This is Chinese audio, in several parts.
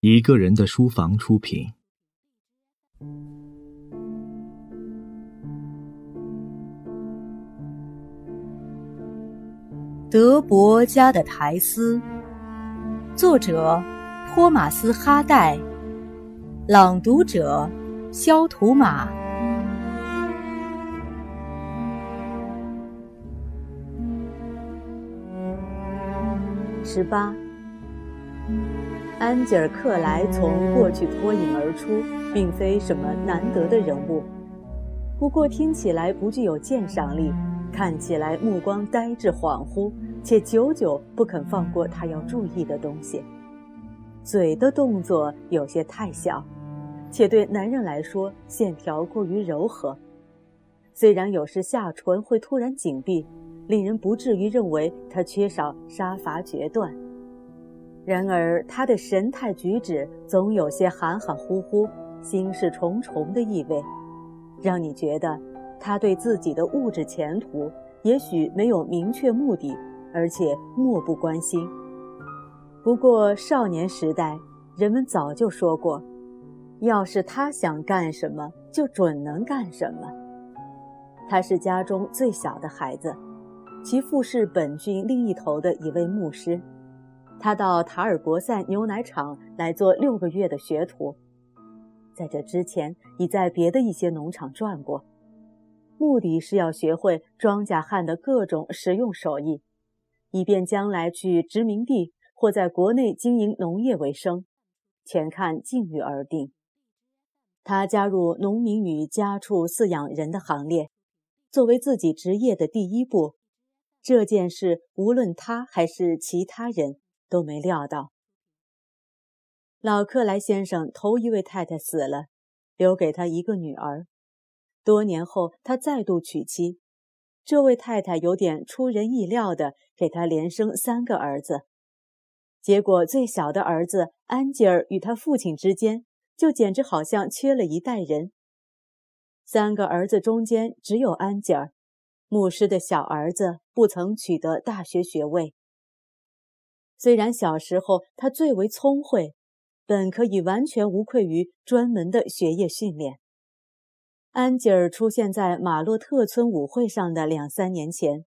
一个人的书房出品。德伯家的苔丝，作者托马斯·哈代，朗读者肖图马。十八，安吉尔·克莱从过去脱颖而出，并非什么难得的人物，不过听起来不具有鉴赏力，看起来目光呆滞恍惚，且久久不肯放过他要注意的东西。嘴的动作有些太小，且对男人来说线条过于柔和。虽然有时下唇会突然紧闭。令人不至于认为他缺少杀伐决断，然而他的神态举止总有些含含糊糊、心事重重的意味，让你觉得他对自己的物质前途也许没有明确目的，而且漠不关心。不过少年时代，人们早就说过，要是他想干什么，就准能干什么。他是家中最小的孩子。其父是本郡另一头的一位牧师，他到塔尔博塞牛奶厂来做六个月的学徒，在这之前已在别的一些农场转过，目的是要学会庄稼汉的各种实用手艺，以便将来去殖民地或在国内经营农业为生，全看境遇而定。他加入农民与家畜饲养人的行列，作为自己职业的第一步。这件事，无论他还是其他人都没料到。老克莱先生头一位太太死了，留给他一个女儿。多年后，他再度娶妻，这位太太有点出人意料的给他连生三个儿子。结果，最小的儿子安吉尔与他父亲之间，就简直好像缺了一代人。三个儿子中间，只有安吉尔。牧师的小儿子不曾取得大学学位。虽然小时候他最为聪慧，本可以完全无愧于专门的学业训练。安吉尔出现在马洛特村舞会上的两三年前，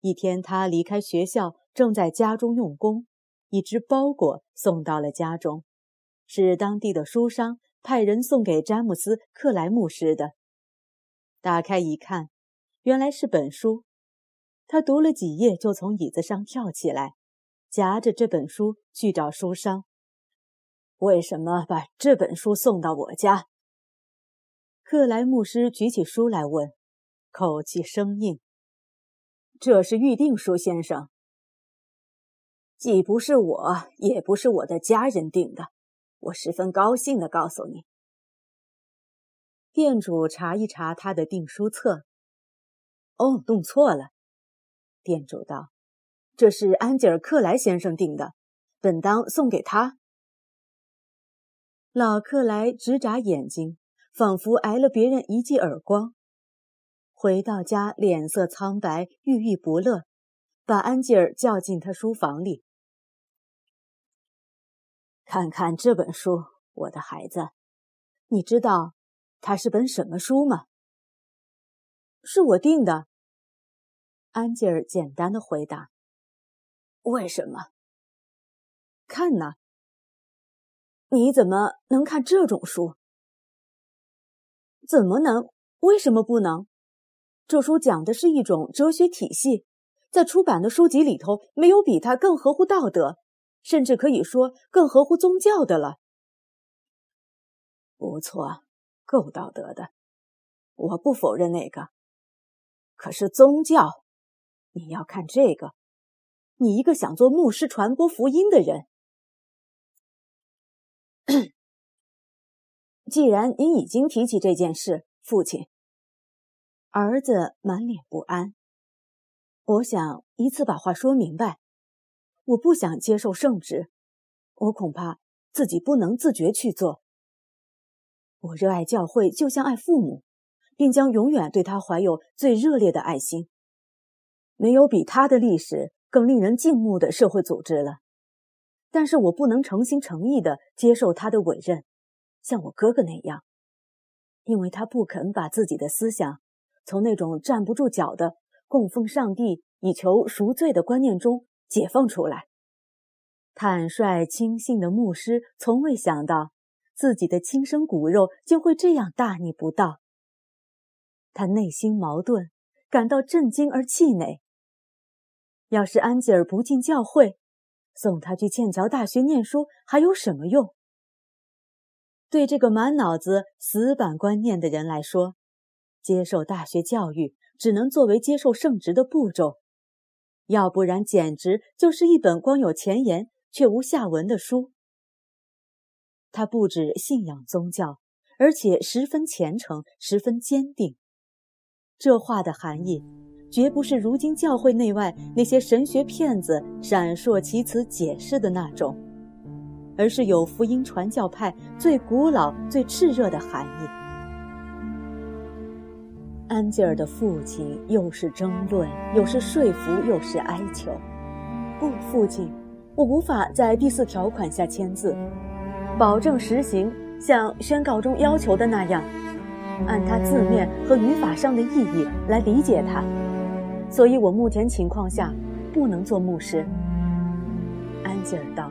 一天他离开学校，正在家中用功，一只包裹送到了家中，是当地的书商派人送给詹姆斯·克莱牧师的。打开一看。原来是本书，他读了几页就从椅子上跳起来，夹着这本书去找书商。为什么把这本书送到我家？克莱牧师举起书来问，口气生硬：“这是预定书，先生。既不是我，也不是我的家人订的。我十分高兴地告诉你。”店主查一查他的订书册。哦，弄错了，店主道：“这是安吉尔·克莱先生订的，本当送给他。”老克莱直眨眼睛，仿佛挨了别人一记耳光。回到家，脸色苍白，郁郁不乐，把安吉尔叫进他书房里，看看这本书，我的孩子，你知道它是本什么书吗？是我订的。安吉尔简单的回答：“为什么？看呢？你怎么能看这种书？怎么能？为什么不能？这书讲的是一种哲学体系，在出版的书籍里头，没有比它更合乎道德，甚至可以说更合乎宗教的了。不错，够道德的，我不否认那个。可是宗教……”你要看这个，你一个想做牧师传播福音的人，既然您已经提起这件事，父亲，儿子满脸不安。我想一次把话说明白，我不想接受圣旨，我恐怕自己不能自觉去做。我热爱教会，就像爱父母，并将永远对他怀有最热烈的爱心。没有比他的历史更令人敬慕的社会组织了。但是我不能诚心诚意的接受他的委任，像我哥哥那样，因为他不肯把自己的思想从那种站不住脚的供奉上帝以求赎罪的观念中解放出来。坦率轻信的牧师从未想到自己的亲生骨肉竟会这样大逆不道。他内心矛盾，感到震惊而气馁。要是安吉尔不进教会，送他去剑桥大学念书还有什么用？对这个满脑子死板观念的人来说，接受大学教育只能作为接受圣职的步骤，要不然简直就是一本光有前言却无下文的书。他不止信仰宗教，而且十分虔诚，十分坚定。这话的含义。绝不是如今教会内外那些神学骗子闪烁其词解释的那种，而是有福音传教派最古老、最炽热的含义。安吉尔的父亲又是争论，又是说服，又是哀求。不，父亲，我无法在第四条款下签字，保证实行像宣告中要求的那样，按它字面和语法上的意义来理解它。所以我目前情况下不能做牧师。安吉尔道：“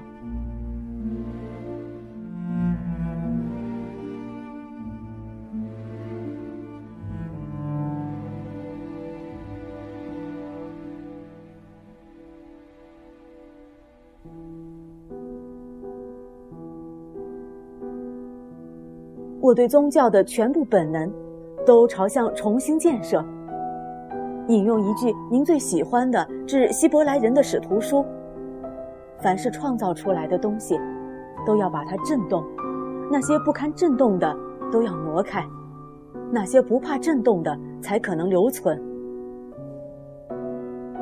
我对宗教的全部本能，都朝向重新建设。”引用一句您最喜欢的致希伯来人的使徒书：“凡是创造出来的东西，都要把它震动；那些不堪震动的，都要挪开；那些不怕震动的，才可能留存。”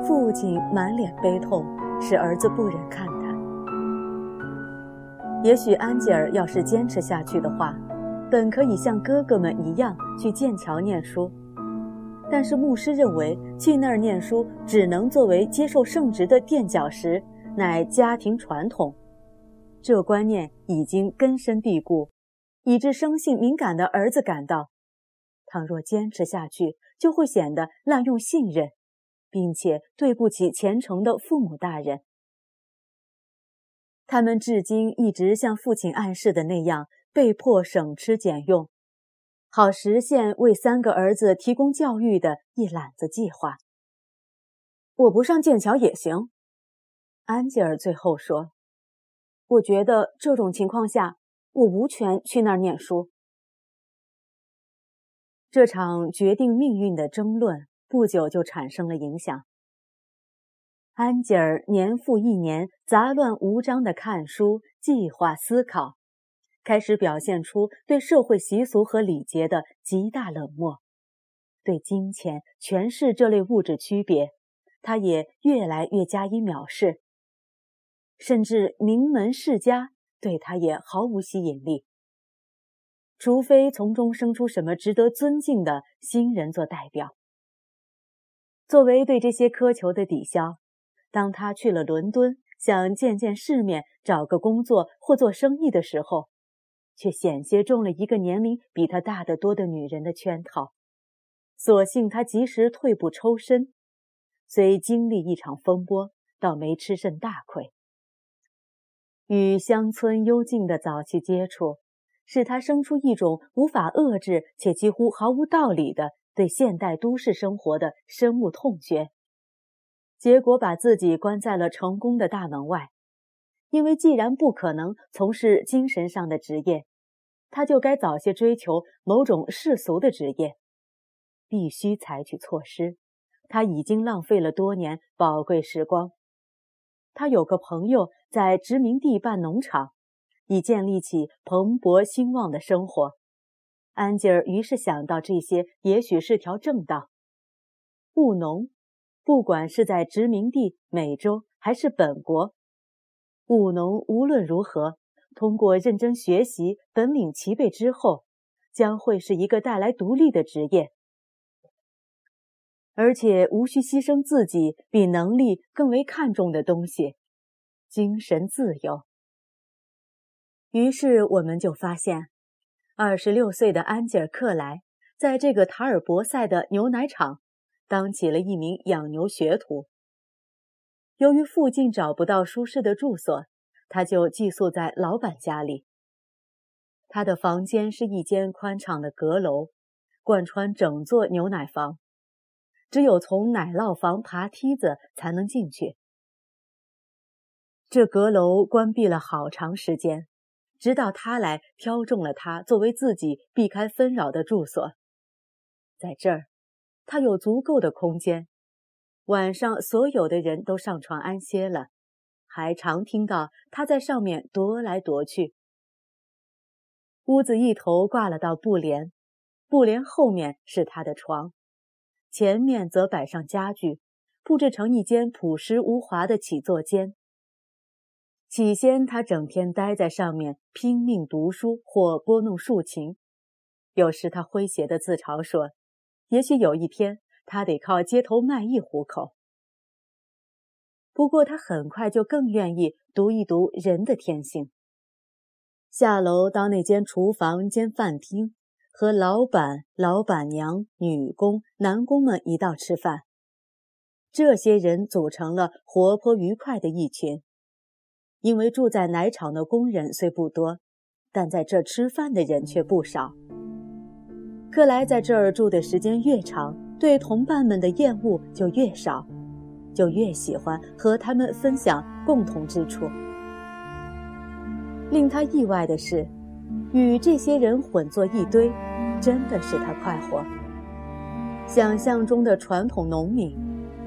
父亲满脸悲痛，使儿子不忍看他。也许安吉尔要是坚持下去的话，本可以像哥哥们一样去剑桥念书。但是牧师认为，去那儿念书只能作为接受圣职的垫脚石，乃家庭传统。这观念已经根深蒂固，以致生性敏感的儿子感到，倘若坚持下去，就会显得滥用信任，并且对不起虔诚的父母大人。他们至今一直像父亲暗示的那样，被迫省吃俭用。好实现为三个儿子提供教育的一揽子计划。我不上剑桥也行，安吉尔最后说：“我觉得这种情况下，我无权去那儿念书。”这场决定命运的争论不久就产生了影响。安吉尔年复一年杂乱无章的看书、计划、思考。开始表现出对社会习俗和礼节的极大冷漠，对金钱、权势这类物质区别，他也越来越加以藐视。甚至名门世家对他也毫无吸引力，除非从中生出什么值得尊敬的新人做代表。作为对这些苛求的抵消，当他去了伦敦，想见见世面、找个工作或做生意的时候，却险些中了一个年龄比他大得多的女人的圈套，所幸他及时退步抽身，虽经历一场风波，倒没吃甚大亏。与乡村幽静的早期接触，使他生出一种无法遏制且几乎毫无道理的对现代都市生活的深恶痛绝，结果把自己关在了成功的大门外。因为既然不可能从事精神上的职业，他就该早些追求某种世俗的职业，必须采取措施。他已经浪费了多年宝贵时光。他有个朋友在殖民地办农场，已建立起蓬勃兴旺的生活。安吉尔于是想到，这些也许是条正道。务农，不管是在殖民地、美洲还是本国。务农无论如何，通过认真学习，本领齐备之后，将会是一个带来独立的职业，而且无需牺牲自己比能力更为看重的东西——精神自由。于是我们就发现，二十六岁的安吉尔·克莱在这个塔尔博塞的牛奶厂当起了一名养牛学徒。由于附近找不到舒适的住所，他就寄宿在老板家里。他的房间是一间宽敞的阁楼，贯穿整座牛奶房，只有从奶酪房爬梯子才能进去。这阁楼关闭了好长时间，直到他来挑中了它作为自己避开纷扰的住所。在这儿，他有足够的空间。晚上，所有的人都上床安歇了，还常听到他在上面踱来踱去。屋子一头挂了道布帘，布帘后面是他的床，前面则摆上家具，布置成一间朴实无华的起坐间。起先，他整天待在上面拼命读书或拨弄竖琴，有时他诙谐地自嘲说：“也许有一天。”他得靠街头卖艺糊口。不过，他很快就更愿意读一读人的天性。下楼到那间厨房兼饭厅，和老板、老板娘、女工、男工们一道吃饭。这些人组成了活泼愉快的一群。因为住在奶厂的工人虽不多，但在这吃饭的人却不少。克莱在这儿住的时间越长。对同伴们的厌恶就越少，就越喜欢和他们分享共同之处。令他意外的是，与这些人混作一堆，真的使他快活。想象中的传统农民，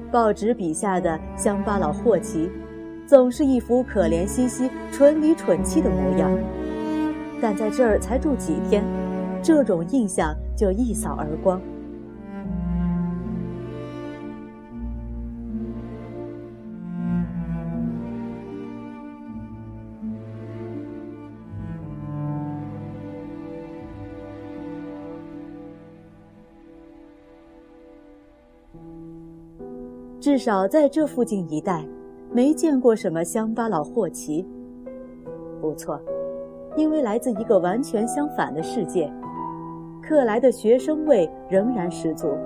报纸笔下的乡巴佬霍奇，总是一副可怜兮兮、蠢里蠢气的模样。但在这儿才住几天，这种印象就一扫而光。至少在这附近一带，没见过什么乡巴佬霍奇。不错，因为来自一个完全相反的世界，克莱的学生味仍然十足。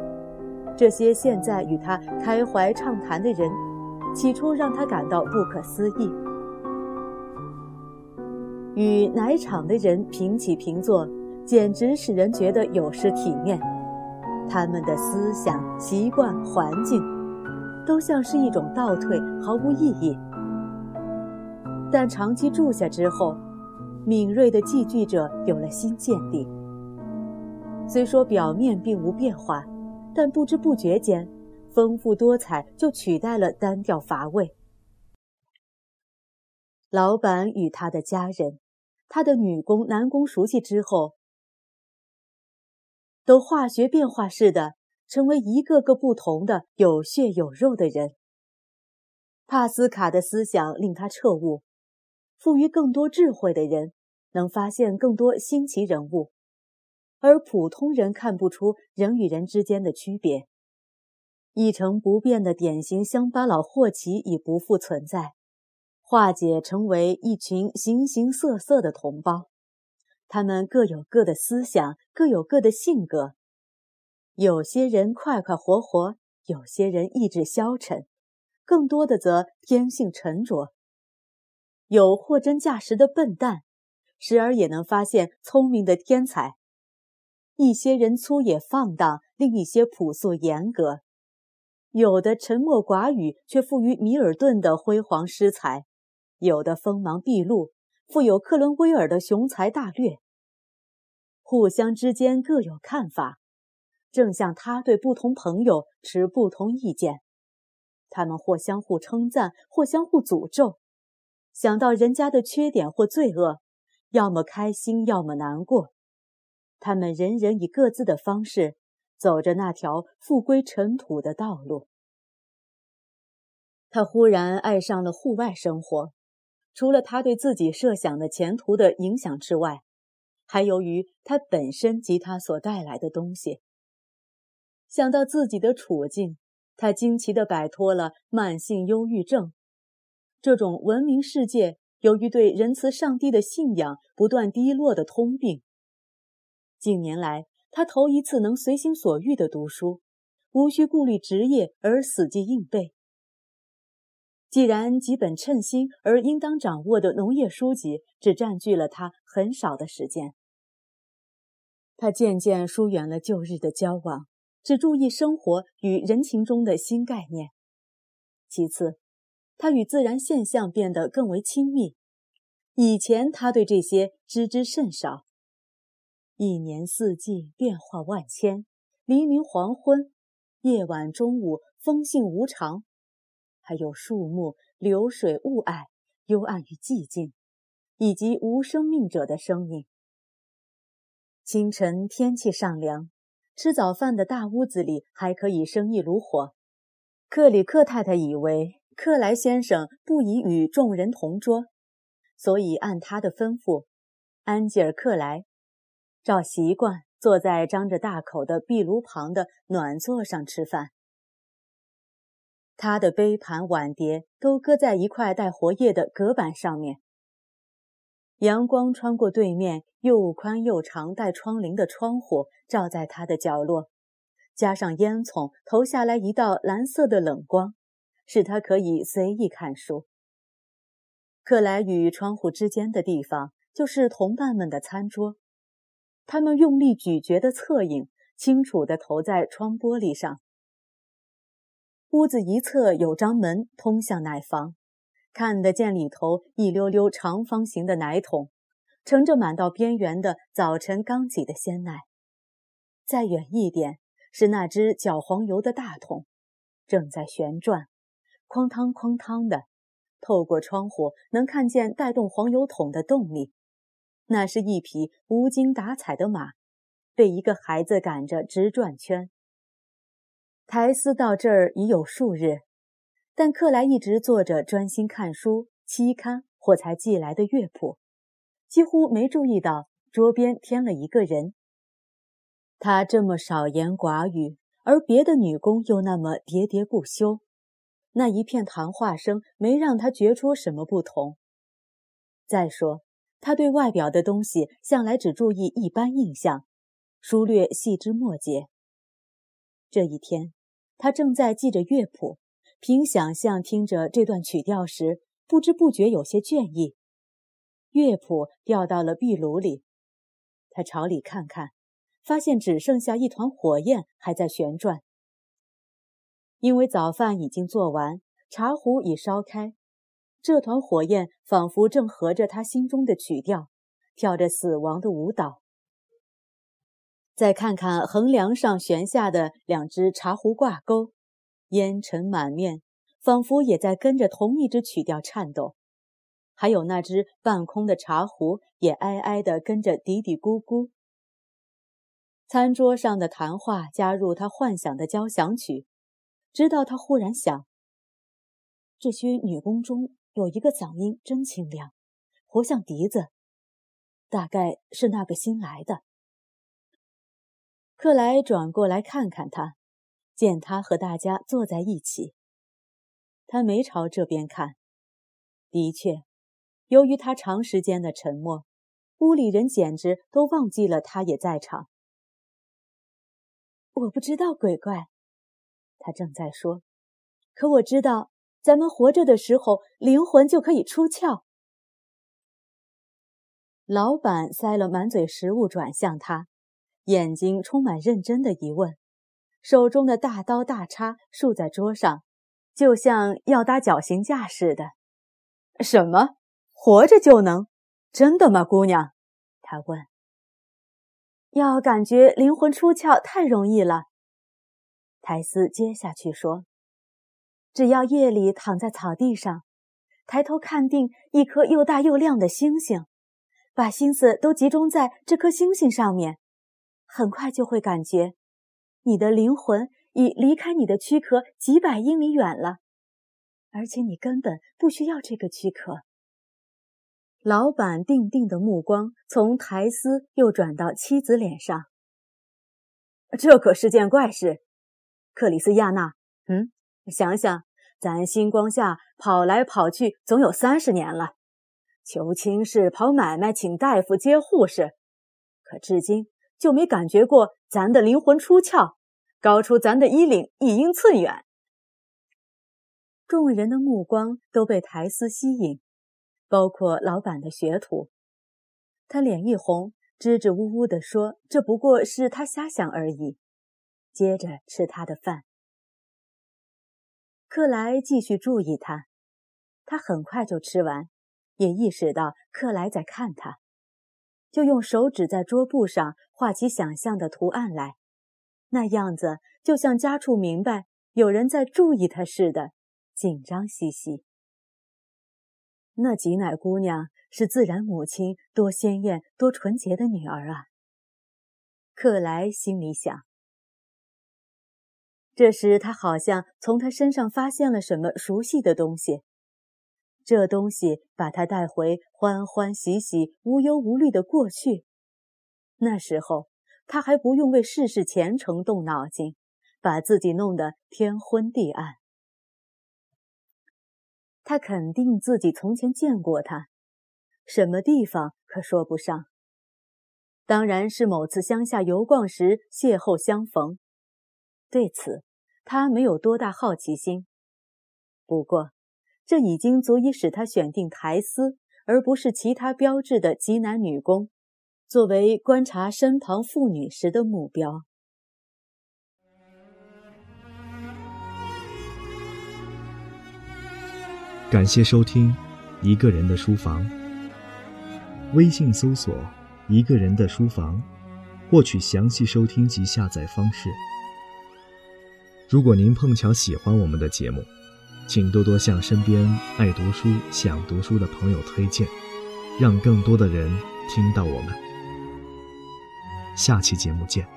这些现在与他开怀畅谈的人，起初让他感到不可思议。与奶厂的人平起平坐，简直使人觉得有失体面。他们的思想、习惯、环境。都像是一种倒退，毫无意义。但长期住下之后，敏锐的寄居者有了新见地。虽说表面并无变化，但不知不觉间，丰富多彩就取代了单调乏味。老板与他的家人，他的女工、男工熟悉之后，都化学变化似的。成为一个个不同的有血有肉的人。帕斯卡的思想令他彻悟：富于更多智慧的人能发现更多新奇人物，而普通人看不出人与人之间的区别。一成不变的典型乡巴佬霍奇已不复存在，化解成为一群形形色色的同胞，他们各有各的思想，各有各的性格。有些人快快活活，有些人意志消沉，更多的则天性沉着。有货真价实的笨蛋，时而也能发现聪明的天才。一些人粗野放荡，另一些朴素严格。有的沉默寡语，却富于米尔顿的辉煌诗才；有的锋芒毕露，富有克伦威尔的雄才大略。互相之间各有看法。正像他对不同朋友持不同意见，他们或相互称赞，或相互诅咒。想到人家的缺点或罪恶，要么开心，要么难过。他们人人以各自的方式走着那条复归尘土的道路。他忽然爱上了户外生活，除了他对自己设想的前途的影响之外，还由于他本身及他所带来的东西。想到自己的处境，他惊奇地摆脱了慢性忧郁症。这种闻名世界由于对仁慈上帝的信仰不断低落的通病。近年来，他头一次能随心所欲地读书，无需顾虑职业而死记硬背。既然几本称心而应当掌握的农业书籍只占据了他很少的时间，他渐渐疏远了旧日的交往，只注意生活与人情中的新概念。其次，他与自然现象变得更为亲密。以前他对这些知之甚少。一年四季变化万千，黎明黄昏，夜晚中午，风性无常，还有树木、流水、雾霭、幽暗与寂静，以及无生命者的声音。清晨天气尚凉，吃早饭的大屋子里还可以生一炉火。克里克太太以为克莱先生不宜与众人同桌，所以按他的吩咐，安吉尔·克莱。照习惯，坐在张着大口的壁炉旁的暖座上吃饭。他的杯盘碗碟都搁在一块带活页的隔板上面。阳光穿过对面又宽又长带窗棂的窗户，照在他的角落，加上烟囱投下来一道蓝色的冷光，使他可以随意看书。克莱与窗户之间的地方，就是同伴们的餐桌。他们用力咀嚼的侧影，清楚地投在窗玻璃上。屋子一侧有张门通向奶房，看得见里头一溜溜长方形的奶桶，盛着满到边缘的早晨刚挤的鲜奶。再远一点是那只搅黄油的大桶，正在旋转，哐当哐当的，透过窗户能看见带动黄油桶的动力。那是一匹无精打采的马，被一个孩子赶着直转圈。苔丝到这儿已有数日，但克莱一直坐着专心看书、期刊或才寄来的乐谱，几乎没注意到桌边添了一个人。他这么少言寡语，而别的女工又那么喋喋不休，那一片谈话声没让他觉出什么不同。再说。他对外表的东西向来只注意一般印象，疏略细枝末节。这一天，他正在记着乐谱，凭想象听着这段曲调时，不知不觉有些倦意。乐谱掉到了壁炉里，他朝里看看，发现只剩下一团火焰还在旋转。因为早饭已经做完，茶壶已烧开。这团火焰仿佛正合着他心中的曲调，跳着死亡的舞蹈。再看看横梁上悬下的两只茶壶挂钩，烟尘满面，仿佛也在跟着同一支曲调颤抖。还有那只半空的茶壶，也哀哀地跟着嘀嘀咕咕。餐桌上的谈话加入他幻想的交响曲，直到他忽然想：这些女工中。有一个嗓音真清亮，活像笛子，大概是那个新来的。克莱转过来看看他，见他和大家坐在一起，他没朝这边看。的确，由于他长时间的沉默，屋里人简直都忘记了他也在场。我不知道鬼怪，他正在说，可我知道。咱们活着的时候，灵魂就可以出窍。老板塞了满嘴食物，转向他，眼睛充满认真的疑问，手中的大刀大叉竖在桌上，就像要搭绞刑架似的。什么？活着就能？真的吗，姑娘？他问。要感觉灵魂出窍太容易了，苔丝接下去说。只要夜里躺在草地上，抬头看定一颗又大又亮的星星，把心思都集中在这颗星星上面，很快就会感觉，你的灵魂已离开你的躯壳几百英里远了，而且你根本不需要这个躯壳。老板定定的目光从苔丝又转到妻子脸上，这可是件怪事，克里斯亚娜。嗯。想想，咱星光下跑来跑去总有三十年了，求亲事、跑买卖、请大夫、接护士，可至今就没感觉过咱的灵魂出窍，高出咱的衣领一英寸远。众人的目光都被苔丝吸引，包括老板的学徒。他脸一红，支支吾吾地说：“这不过是他瞎想而已。”接着吃他的饭。克莱继续注意他，他很快就吃完，也意识到克莱在看他，就用手指在桌布上画起想象的图案来，那样子就像家畜明白有人在注意他似的，紧张兮兮。那吉乃姑娘是自然母亲多鲜艳、多纯洁的女儿啊！克莱心里想。这时，他好像从他身上发现了什么熟悉的东西，这东西把他带回欢欢喜喜、无忧无虑的过去。那时候，他还不用为世事前程动脑筋，把自己弄得天昏地暗。他肯定自己从前见过他，什么地方可说不上。当然是某次乡下游逛时邂逅相逢。对此，他没有多大好奇心。不过，这已经足以使他选定苔丝，而不是其他标志的极男女工，作为观察身旁妇女时的目标。感谢收听《一个人的书房》。微信搜索“一个人的书房”，获取详细收听及下载方式。如果您碰巧喜欢我们的节目，请多多向身边爱读书、想读书的朋友推荐，让更多的人听到我们。下期节目见。